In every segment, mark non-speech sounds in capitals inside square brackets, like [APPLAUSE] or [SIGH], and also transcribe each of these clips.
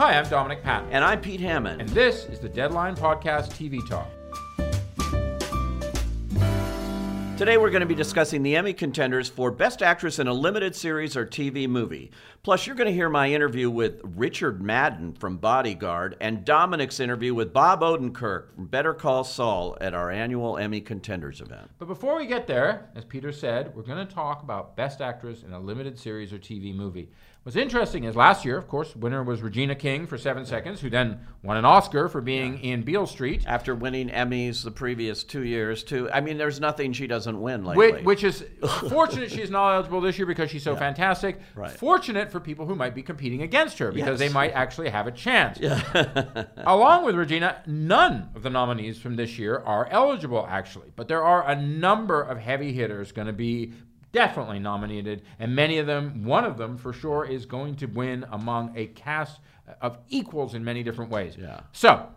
Hi, I'm Dominic Patten. And I'm Pete Hammond. And this is the Deadline Podcast TV Talk. Today we're going to be discussing the Emmy contenders for Best Actress in a Limited Series or TV Movie. Plus, you're going to hear my interview with Richard Madden from Bodyguard and Dominic's interview with Bob Odenkirk from Better Call Saul at our annual Emmy Contenders event. But before we get there, as Peter said, we're going to talk about Best Actress in a Limited Series or TV Movie. What's interesting is last year, of course, winner was Regina King for Seven Seconds, who then won an Oscar for being yeah. in Beale Street after winning Emmys the previous two years. Too, I mean, there's nothing she doesn't win lately. Which, which is [LAUGHS] fortunate she's not eligible this year because she's so yeah. fantastic. Right. Fortunate for people who might be competing against her because yes. they might actually have a chance. Yeah. [LAUGHS] [LAUGHS] Along with Regina, none of the nominees from this year are eligible actually, but there are a number of heavy hitters going to be definitely nominated, and many of them, one of them for sure, is going to win among a cast of equals in many different ways. Yeah. So,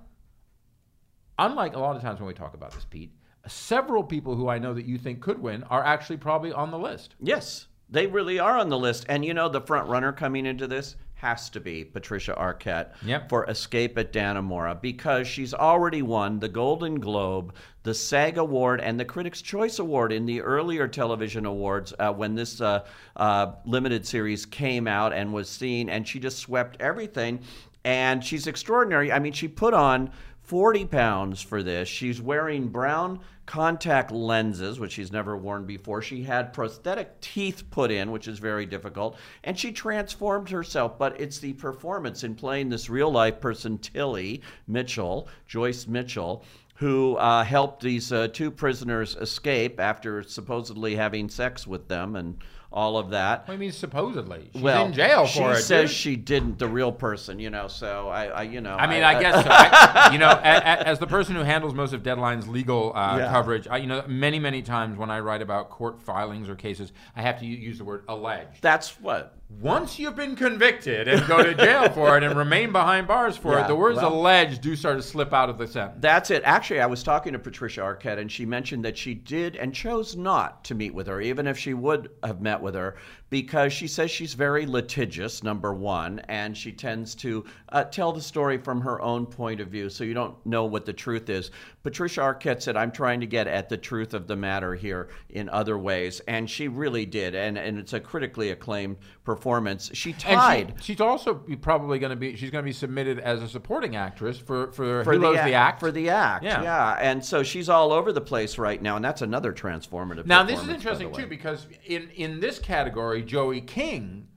unlike a lot of times when we talk about this, Pete, several people who I know that you think could win are actually probably on the list. Yes, they really are on the list. And you know, the front runner coming into this has to be Patricia Arquette yep. for Escape at Dannemora because she's already won the Golden Globe, the SAG Award, and the Critics' Choice Award in the earlier television awards uh, when this uh, uh, limited series came out and was seen, and she just swept everything. And she's extraordinary. I mean, she put on 40 pounds for this. She's wearing brown contact lenses, which she's never worn before. She had prosthetic teeth put in, which is very difficult, and she transformed herself. But it's the performance in playing this real life person, Tilly Mitchell, Joyce Mitchell. Who uh, helped these uh, two prisoners escape after supposedly having sex with them and all of that. You mean supposedly? She's well, in jail for it. She says dude. she didn't. The real person, you know. So I, I you know. I mean, I, I guess so. [LAUGHS] I, you know, as, as, the person who handles most of Deadline's legal uh, yeah. coverage, you know, many many times when I write about court filings or cases, I have to use the word alleged. That's what once you've been convicted and go to jail for it and remain behind bars for yeah, it, the words well, alleged do start to slip out of the sentence. That's it. Actually, I was talking to Patricia Arquette, and she mentioned that she did and chose not to meet with her, even if she would have met with her, because she says she's very litigious, number one, and she tends to uh, tell the story from her own point of view, so you don't know what the truth is. Patricia Arquette said, I'm trying to get at the truth of the matter here in other ways, and she really did, and, and it's a critically acclaimed performance. She tied. She, she's also probably going to be, she's going to be submitted as a supporting actress for, for, for the, the, Act. For the Act, yeah. yeah. And so she's all over the place right now, and that's another transformative Now, this is interesting, too, because in, in this category, Joey King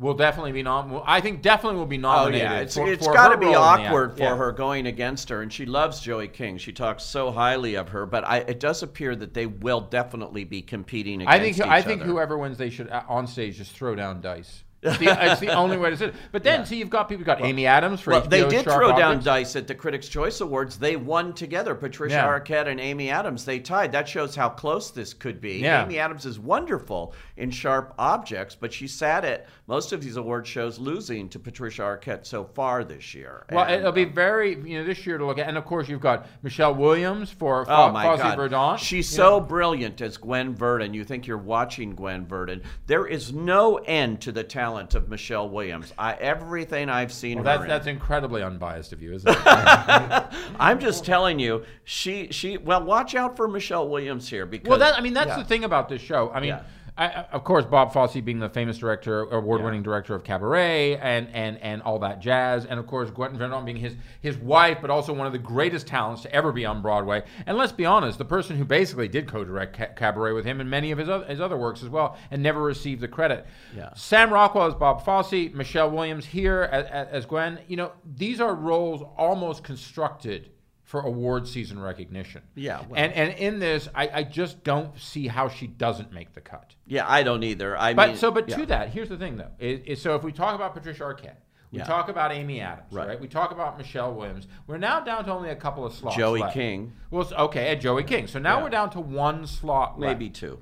will definitely be nom. I think definitely will be nominated. Oh yeah, it's, for, it's got to be awkward for yeah. her going against her, and she loves Joey King. She talks so highly of her, but I, it does appear that they will definitely be competing against I think each I think other. whoever wins, they should uh, on stage just throw down dice. [LAUGHS] It's the, it's the, only way to say it. But then, yeah. see, you've got people. You've got well, Amy Adams for well, They did Sharp throw down dice at the Critics' Choice Awards. They won together. Patricia yeah. Arquette and Amy Adams. They tied. That shows how close this could be. Yeah. Amy Adams is wonderful in Sharp Objects, but she sat at most of these award shows losing to Patricia Arquette so far this year. Well, and, it'll be um, very you know this year to look at, and of course you've got Michelle Williams for Fa- oh my Fosse God. Verdon. She's so brilliant as Gwen Verdon. You think you're watching Gwen Verdon. There is no end to the talent of Michelle Williams. I, everything I've seen well, that's, in. that's incredibly unbiased of you, isn't [LAUGHS] it? I'm just telling you, she she well, watch out for Michelle Williams here because well, that I mean that's yeah. the thing about this show. I mean. Yeah. I, of course, Bob Fosse being the famous director, award-winning yeah. director of Cabaret, and and and all that jazz, and of course Gwen Verdon being his his wife, but also one of the greatest talents to ever be on Broadway. And let's be honest, the person who basically did co-direct Ca- Cabaret with him and many of his other, his other works as well, and never received the credit. Yeah. Sam Rockwell as Bob Fosse, Michelle Williams here as, as Gwen. You know, these are roles almost constructed for award season recognition. Yeah. Well. And and in this, I, I just don't see how she doesn't make the cut. Yeah, I don't either. I but mean, so but yeah. to that, here's the thing though. Is, is so if we talk about Patricia Arquette, we Yeah. talk about Amy Adams, right. Right. We talk about Michelle Williams. We're now down to only a couple of slots. Joey left. King. Well, okay, and Joey King. So now Yeah. we're down to one slot. left. maybe two.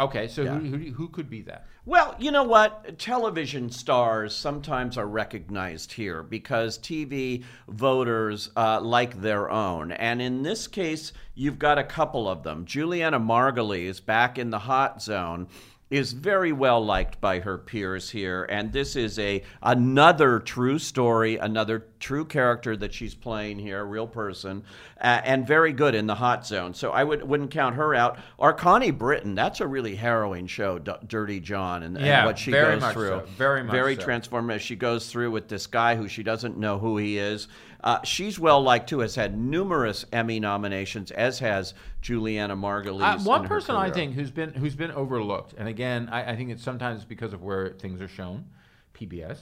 Okay, so Yeah. who, who who could be that? Well, you know what? Television stars sometimes are recognized here because TV voters uh, like their own. And in this case, you've got a couple of them. Julianna Margulies back in the hot zone is very well liked by her peers here, and this is a another true story, another true character that she's playing here, a real person, uh, and very good in the hot zone. So I would wouldn't count her out. Or Connie Britton, that's a really harrowing show, D- Dirty John, and, Yeah, and what she very goes much through. so. Very much very so. transformative. She goes through with this guy who she doesn't know who he is. Uh, she's well liked too. Has had numerous Emmy nominations, as has Julianna Margulies. Uh, one person I think who's been who's been overlooked, and again, I, I think it's sometimes because of where things are shown, PBS,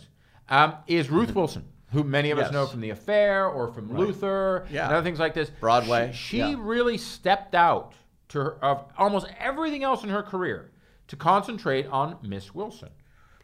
um, is Ruth Wilson, who many of us know from The Affair or from Luther Yeah. and other things like this. Broadway, She, she yeah. really stepped out to her, of almost everything else in her career to concentrate on Miss Wilson,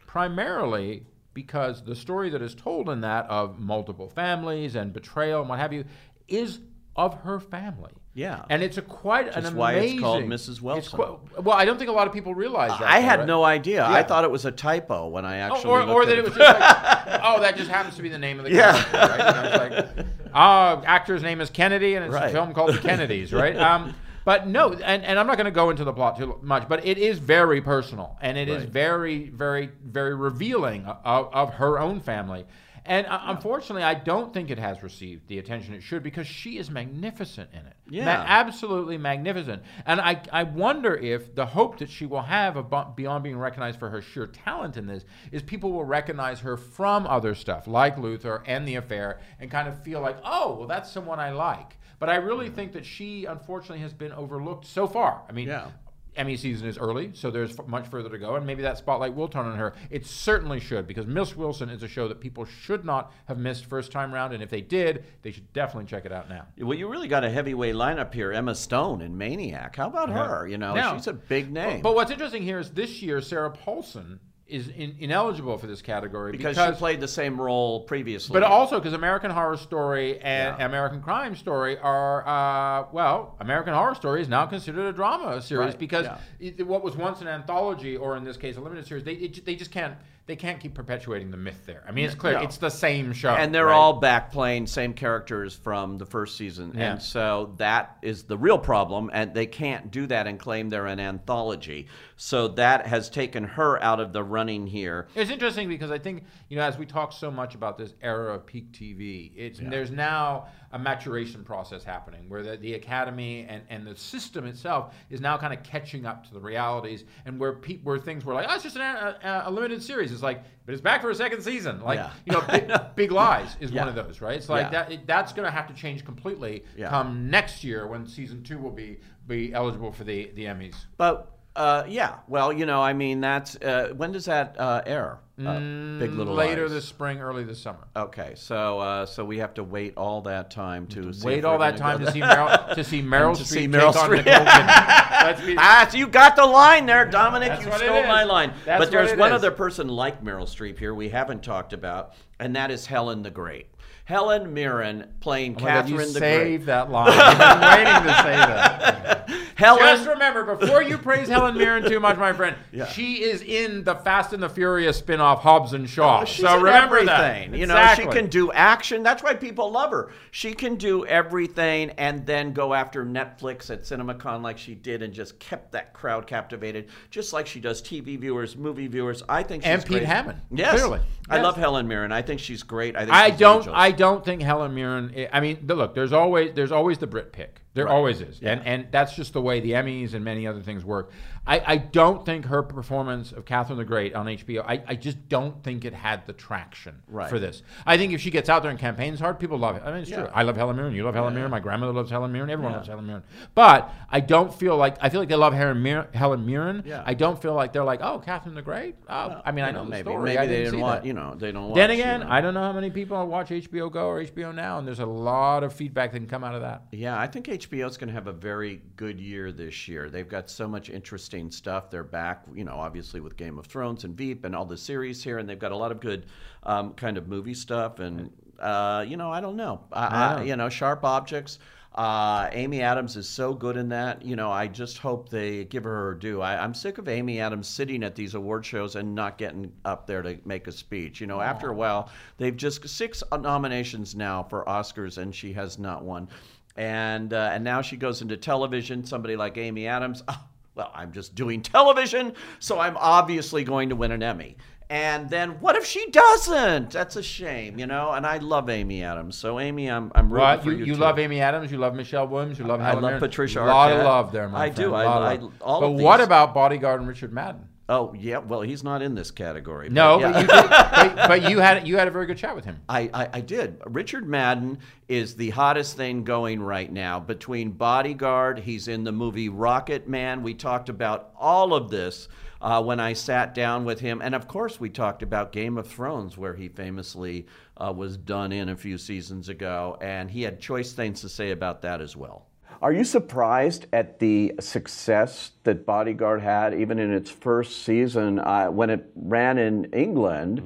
primarily because the story that is told in that of multiple families and betrayal and what have you is of her family. Yeah. And it's a quite Which an is why it's called Mrs. Wilson. well, I don't think a lot of people realize that. I though, had right? no idea. I thought it was a typo when I Oh, actually or, or that it was just like, [LAUGHS] oh, that just happens to be the name of the Yeah. character, right? And I was like, oh, actor's name is Kennedy, and it's Right. a film called The Kennedys, right? [LAUGHS] Um, but no, and, and I'm not going to go into the plot too much, but it is very personal, and it is Right. very, very, very revealing of, of her own family. And uh, unfortunately, I don't think it has received the attention it should because she is magnificent in it. Yeah. Ma- absolutely magnificent. And I, I wonder if the hope that she will have abo- beyond being recognized for her sheer talent in this is people will recognize her from other stuff like Luther and The Affair and kind of feel like, oh, well, that's someone I like. But I really think that she, unfortunately, has been overlooked so far. I mean, Yeah. Emmy season is early, so there's f- much further to go, and maybe that spotlight will turn on her. It certainly should, because Miss Wilson is a show that people should not have missed first time round, and if they did, they should definitely check it out now. Well, you really got a heavyweight lineup here. Emma Stone in Maniac. How about Yeah. her? You know, Now- she's a big name. But what's interesting here is this year Sarah Paulson is in, ineligible for this category because, because, she played the same role previously. but also because American Horror Story and Yeah. American Crime Story are uh, well, American Horror Story is now considered a drama series Right, because yeah. it, what was once an anthology or in this case a limited series, they it, they just can't they can't keep perpetuating the myth there. I mean, it's clear No. it's the same show, and they're right? all back playing same characters from the first season Yeah. and so that is the real problem and they can't do that and claim they're an anthology so that has taken her out of the running here It's interesting because I think you know as we talk so much about this era of peak TV, it's there's now a maturation process happening where the, the academy and, and the system itself is now kind of catching up to the realities and where pe- where things were like oh it's just an, a, a limited series it's like but it's back for a second season like Yeah. you know [LAUGHS] big, big lies is Yeah. one of those right it's like Yeah. that it, that's going to have to change completely come next year when season two will be be eligible for the the Emmys. but uh, yeah well you know i mean that's uh, when does that uh, air uh, big little later Lies? this spring, early this summer. okay so uh, so we have to wait all that time to see Wait all that time to see. Meryl [LAUGHS] to see Meryl to Streep see take Meryl on Streep. Nicole Kidman. [LAUGHS] Ah, so you got the line there, Dominic. That's you stole my line. That's but there's one is. other person like Meryl Streep here we haven't talked about, and that is Helen the Great. Helen Mirren playing Oh my God, you Catherine the save Great. that line. I've been waiting to say that. [LAUGHS] Helen, Just remember, before you praise Helen Mirren too much, my friend, [LAUGHS] Yeah. she is in the Fast and the Furious spin-off Hobbs and Shaw. Oh, she's so in remember everything. that. You know, she can do action. That's why people love her. She can do everything and then go after Netflix at CinemaCon like she did and just kept that crowd captivated, just like she does TV viewers, movie viewers. I think she's And Pete great. Hammond, Yes, clearly. I love Helen Mirren. I think she's great. I think I she's don't. angels. I don't think Helen Mirren. Eh, I mean, look. There's always there's always the Brit pick. There always is, and and that's just the way the Emmys and many other things work. I, I don't think her performance of Catherine the Great on HBO. I, I just don't think it had the traction Right. for this. I think if she gets out there and campaigns hard, people love it. I mean, it's Yeah. true. I love Helen Mirren. You love Helen Mirren. My grandmother loves Helen Mirren. Everyone loves Helen Mirren. But I don't feel like I feel like they love Helen Mirren. Helen Mirren. Yeah. I don't feel like they're like, oh, Catherine the Great. Oh, I mean, I know, the maybe story. maybe I they didn't want you know they don't. Then again, you know. I don't know how many people watch HBO Go or HBO Now, and there's a lot of feedback that can come out of that. Yeah, I think HBO is going to have a very good year this year. They've got so much interesting stuff. They're back, you know, obviously with Game of Thrones and Veep and all the series here, and they've got a lot of good um, kind of movie stuff. And uh, you know, I don't know, I, I, you know, Sharp Objects. Uh, Amy Adams is so good in that. You know, I just hope they give her her due. I, I'm sick of Amy Adams sitting at these award shows and not getting up there to make a speech. You know, after a while, they've just six nominations now for Oscars, and she has not won. And uh, and now she goes into television. Somebody like Amy Adams. ah, [LAUGHS] well, I'm just doing television, so I'm obviously going to win an Emmy. And then what if she doesn't? That's a shame, you know. And I love Amy Adams, so Amy, I'm I'm rooting for you, you. you love Amy Adams, you love Michelle Williams, you love I Helen love Mirren. Patricia A lot of love there, my I friend. do. I- I- all but what about Bodyguard and Richard Madden? Oh yeah, well he's not in this category. No, yeah. but, you did, but, but you had you had a very good chat with him. I, I, I did. Richard Madden is the hottest thing going right now. Between Bodyguard, he's in the movie Rocket Man. We talked about all of this uh, when I sat down with him. And of course, we talked about Game of Thrones, where he famously uh, was done in a few seasons ago. And he had choice things to say about that as well. Are you surprised at the success that Bodyguard had, even in its first season? Uh, when it ran in England,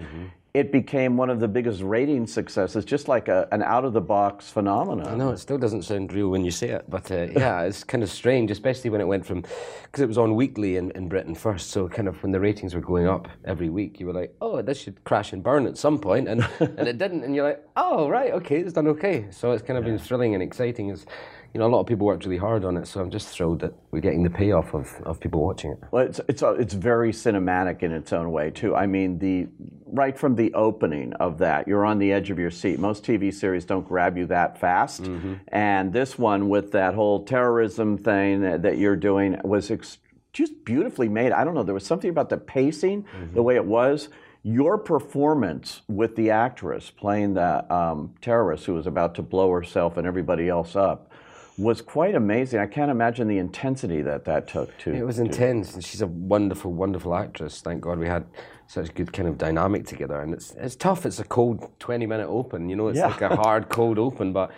it became one of the biggest rating successes, just like a, an out of the box phenomenon. I know it still doesn't sound real when you say it, but uh, yeah, [LAUGHS] it's kind of strange, especially when it went from because it was on weekly in, in Britain first. So kind of when the ratings were going up every week, you were like, oh, this should crash and burn at some point, and [LAUGHS] and it didn't, and you're like, oh, right, okay, it's done okay. So it's kind of been thrilling and exciting. As you know, a lot of people worked really hard on it, so I'm just thrilled that we're getting the payoff of, of people watching it. Well, it's it's it's very cinematic in its own way too. I mean, the right from the opening of that, you're on the edge of your seat. Most TV series don't grab you that fast, and this one with that whole terrorism thing that, that you're doing was ex- just beautifully made. I don't know, there was something about the pacing, the way it was. Your performance with the actress playing the um, terrorist who was about to blow herself and everybody else up was quite amazing. I can't imagine the intensity that that took to. It was to- intense, and she's a wonderful, wonderful actress. Thank God we had such good kind of dynamic together. And it's it's tough. It's a cold twenty minute open. You know, it's Yeah. like a [LAUGHS] hard cold open, but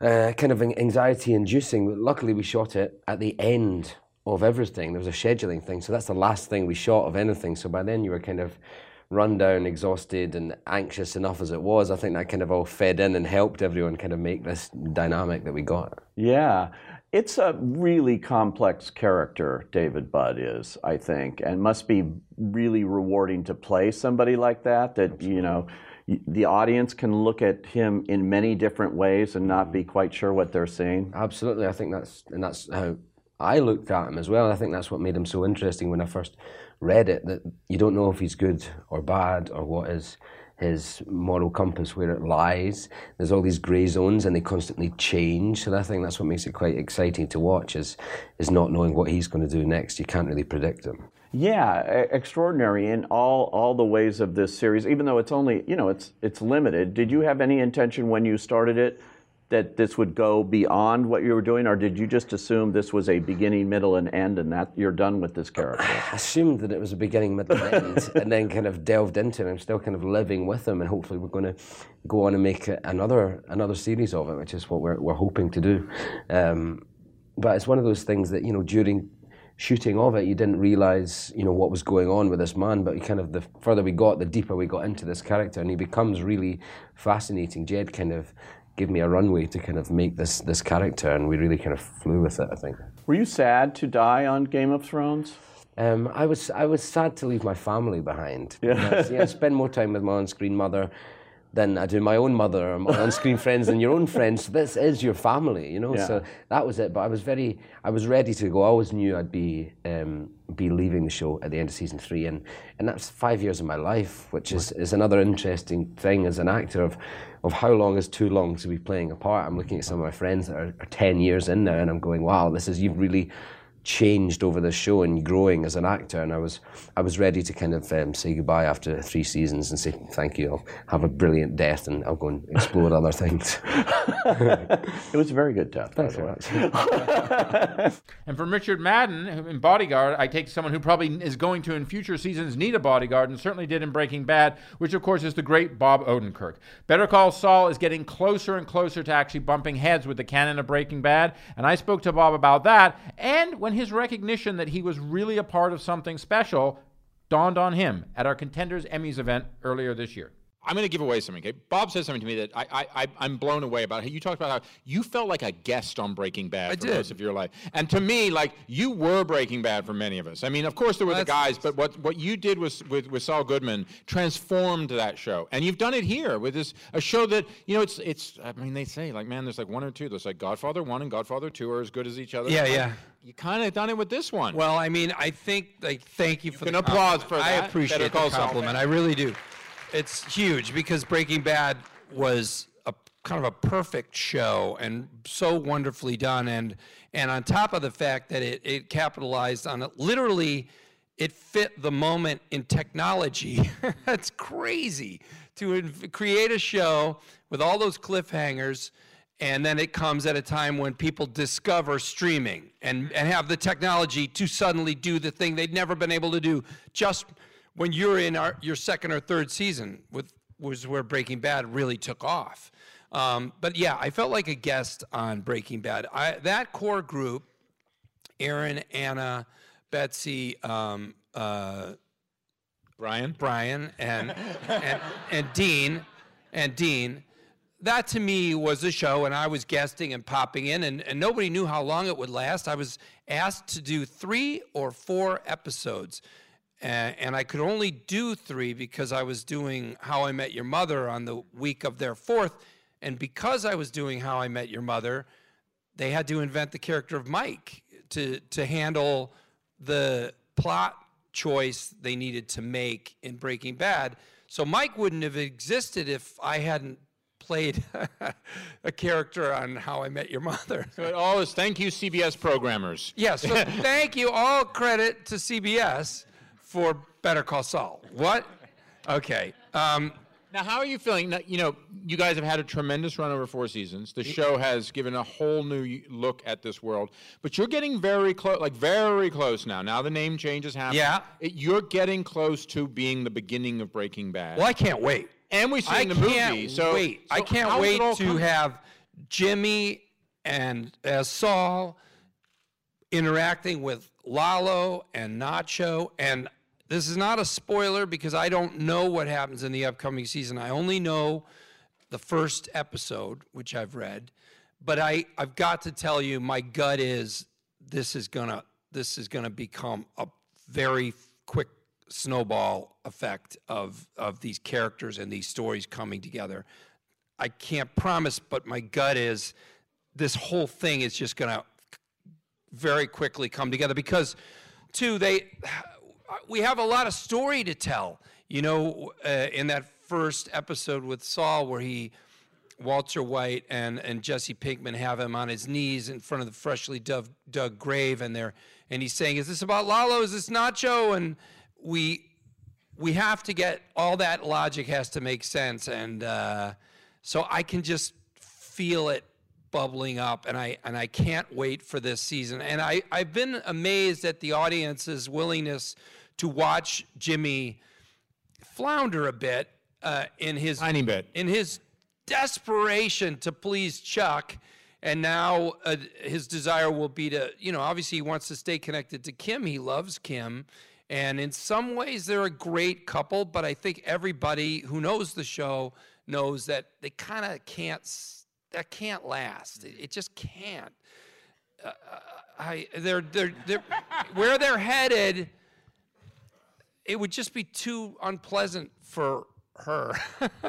uh, kind of anxiety inducing. But luckily, we shot it at the end of everything. There was a scheduling thing, so that's the last thing we shot of anything. So by then, you were kind of run down, exhausted, and anxious enough as it was. I think that kind of all fed in and helped everyone kind of make this dynamic that we got. Yeah. It's a really complex character, David Budd is, I think, and must be really rewarding to play somebody like that. That, you know, the audience can look at him in many different ways and not be mm-hmm. quite sure what they're seeing. Absolutely, I think that's and that's how I looked at him as well. I think that's what made him so interesting when I first read it. That you don't know if he's good or bad or what is his moral compass where it lies. There's all these grey zones and they constantly change. So I think that's what makes it quite exciting to watch is is not knowing what he's going to do next. You can't really predict him. Yeah, extraordinary in all all the ways of this series. Even though it's only you know it's it's limited. Did you have any intention when you started it that this would go beyond what you were doing, or did you just assume this was a beginning, middle, and end, and that you're done with this character? I assumed that it was a beginning, middle, and end, [LAUGHS] and then kind of delved into it. I'm still kind of living with him, and hopefully we're going to go on and make another another series of it, which is what we're we're hoping to do. Um, but it's one of those things that you know during shooting of it, you didn't realize you know what was going on with this man. But you kind of the further we got, the deeper we got into this character, and he becomes really fascinating. Jed kind of gave me a runway to kind of make this this character, and we really kind of flew with it. I think. Were you sad to die on Game of Thrones? Um, I was I was sad to leave my family behind. Yeah. yeah, I spend more time with my on-screen mother than I do my own mother or my on-screen [LAUGHS] friends and your own friends. So this is your family, you know. Yeah. So that was it. But I was very, I was ready to go. I always knew I'd be um, be leaving the show at the end of season three, and and that's five years of my life, which is is another interesting thing as an actor of of how long is too long to be playing a part. I'm looking at some of my friends that are, are ten years in now, and I'm going, wow, this is you've really changed over the show and growing as an actor and I was I was ready to kind of um, say goodbye after three seasons and say thank you I'll have a brilliant death and I'll go and explore other things [LAUGHS] It was a very good death. by Thanks the so way. [LAUGHS] And from Richard Madden who- in Bodyguard, I take someone who probably is going to in future seasons need a bodyguard and certainly did in Breaking Bad, which of course is the great Bob Odenkirk. Better Call Saul is getting closer and closer to actually bumping heads with the canon of Breaking Bad, and I spoke to Bob about that and when his recognition that he was really a part of something special dawned on him at our Contenders Emmys event earlier this year. I'm going to give away something. Okay, Bob said something to me that I, I, I am blown away about. You talked about how you felt like a guest on Breaking Bad I for did. most of your life, and to me, like you were Breaking Bad for many of us. I mean, of course there were the guys, but what what you did was with with Saul Goodman transformed that show, and you've done it here with this a show that you know it's it's. I mean, they say like man, there's like one or two. There's like Godfather one and Godfather two are as good as each other. Yeah, Like, yeah. You kind of done it with this one. Well, I mean, I think like thank you for can the applaud compliment. for I appreciate the Saul. compliment. I really do. It's huge because Breaking Bad was a kind of a perfect show and so wonderfully done and and on top of the fact that it, it capitalized on it literally it fit the moment in technology. [LAUGHS] That's crazy to create a show with all those cliffhangers and then it comes at a time when people discover streaming and, and have the technology to suddenly do the thing they'd never been able to do just when you're in our, your second or third season with was where Breaking Bad really took off. Um, but yeah, I felt like a guest on Breaking Bad. I, that core group, Aaron, Anna, Betsy, um, uh, Brian. Brian and, [LAUGHS] and and Dean and Dean. That to me was a show, and I was guesting and popping in, and, and nobody knew how long it would last. I was asked to do three or four episodes, and, and I could only do three because I was doing How I Met Your Mother on the week of their fourth. And because I was doing How I Met Your Mother, they had to invent the character of Mike to to handle the plot choice they needed to make in Breaking Bad. So Mike wouldn't have existed if I hadn't played [LAUGHS] a character on How I Met Your Mother. So it all is thank you, CBS programmers. Yes, so [LAUGHS] thank you. All credit to CBS for Better Call Saul. What? Okay. Um, Now, how are you feeling? Now, you know, you guys have had a tremendous run over four seasons. The show has given a whole new look at this world, but you're getting very close, like very close now. Now the name change is happening. Yeah. It- you're getting close to being the beginning of Breaking Bad. well, I can't wait. And we've I seen the can't movie. So wait. I can't wait to coming? have Jimmy and as Saul interacting with Lalo and Nacho. And this is not a spoiler because I don't know what happens in the upcoming season. I only know the first episode, which I've read. But I, I've got to tell you, my gut is this is gonna this is gonna become a very quick snowball effect of of these characters and these stories coming together. I can't promise, but my gut is this whole thing is just going to very quickly come together because, two, they we have a lot of story to tell. You know, uh, in that first episode with Saul, where he Walter White and, and Jesse Pinkman have him on his knees in front of the freshly dug, dug grave, and they're and he's saying, "Is this about Lalo? Is this Nacho?" And we we have to get all that logic has to make sense, and uh, so I can just feel it bubbling up, and I and I can't wait for this season. And I I've been amazed at the audience's willingness to watch Jimmy flounder a bit uh, in his Tiny bit. in his desperation to please Chuck. And now uh, his desire will be to, you know, obviously he wants to stay connected to Kim. He loves Kim. And in some ways, they're a great couple, but I think everybody who knows the show knows that they kind of can't, that can't last. It, it just can't. Uh, I, they're, they're, they're, where they're headed, it would just be too unpleasant for her.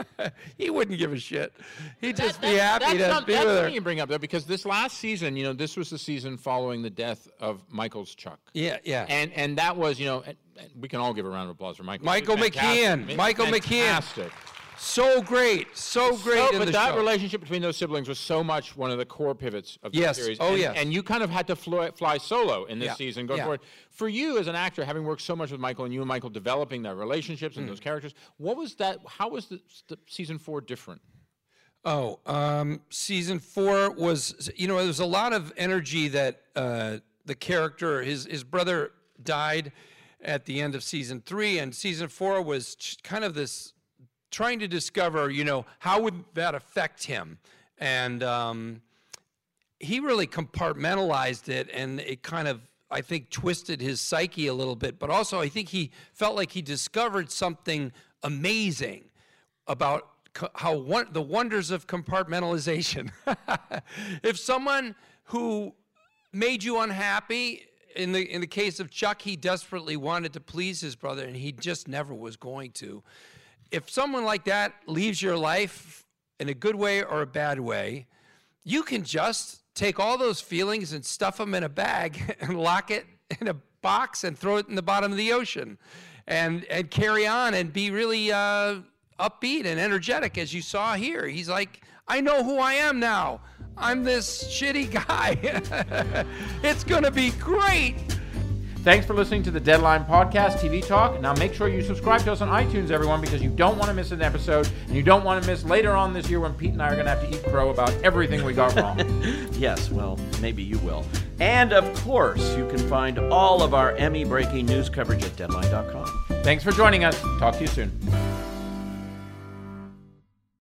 [LAUGHS] he wouldn't give a shit. He'd just be happy that's to not- be that's with her. you bring up though, because this last season, you know, this was the season following the death of Michael's Chuck. Yeah, yeah. And and that was, you know, we can all give a round of applause for Michael. Michael fantastic. McKean. Michael McKean. Fantastic. so great, so great So, in but the that show. relationship between those siblings was so much one of the core pivots of the Yes. series. Oh, and, yes. And you kind of had to fly, fly solo in this Yeah. season going Yeah. forward. For you as an actor, having worked so much with Michael and you and Michael developing their relationships and those characters, what was that? How was the, the season four different? Oh, um, season four was, you know, there was a lot of energy that uh, the character, his, his brother died at the end of season three, and season four was kind of this trying to discover, you know, how would that affect him? And um, he really compartmentalized it, and it kind of, I think, twisted his psyche a little bit. But also, I think he felt like he discovered something amazing about how one, the wonders of compartmentalization. [LAUGHS] if someone who made you unhappy, in the in the case of Chuck, he desperately wanted to please his brother, and he just never was going to. If someone like that leaves your life in a good way or a bad way, you can just take all those feelings and stuff them in a bag [LAUGHS] and lock it in a box and throw it in the bottom of the ocean, and and carry on and be really uh, upbeat and energetic as you saw here. He's like, I know who I am now. I'm this shitty [LAUGHS] guy. [LAUGHS] it's going to be great. Thanks for listening to the Deadline Podcast TV Talk. Now make sure you subscribe to us on iTunes, everyone, because you don't want to miss an episode, and you don't want to miss later on this year when Pete and I are going to have to eat crow about everything we got wrong. [LAUGHS] yes, well, maybe you will. And of course, you can find all of our Emmy breaking news coverage at deadline.com. Thanks for joining us. Talk to you soon.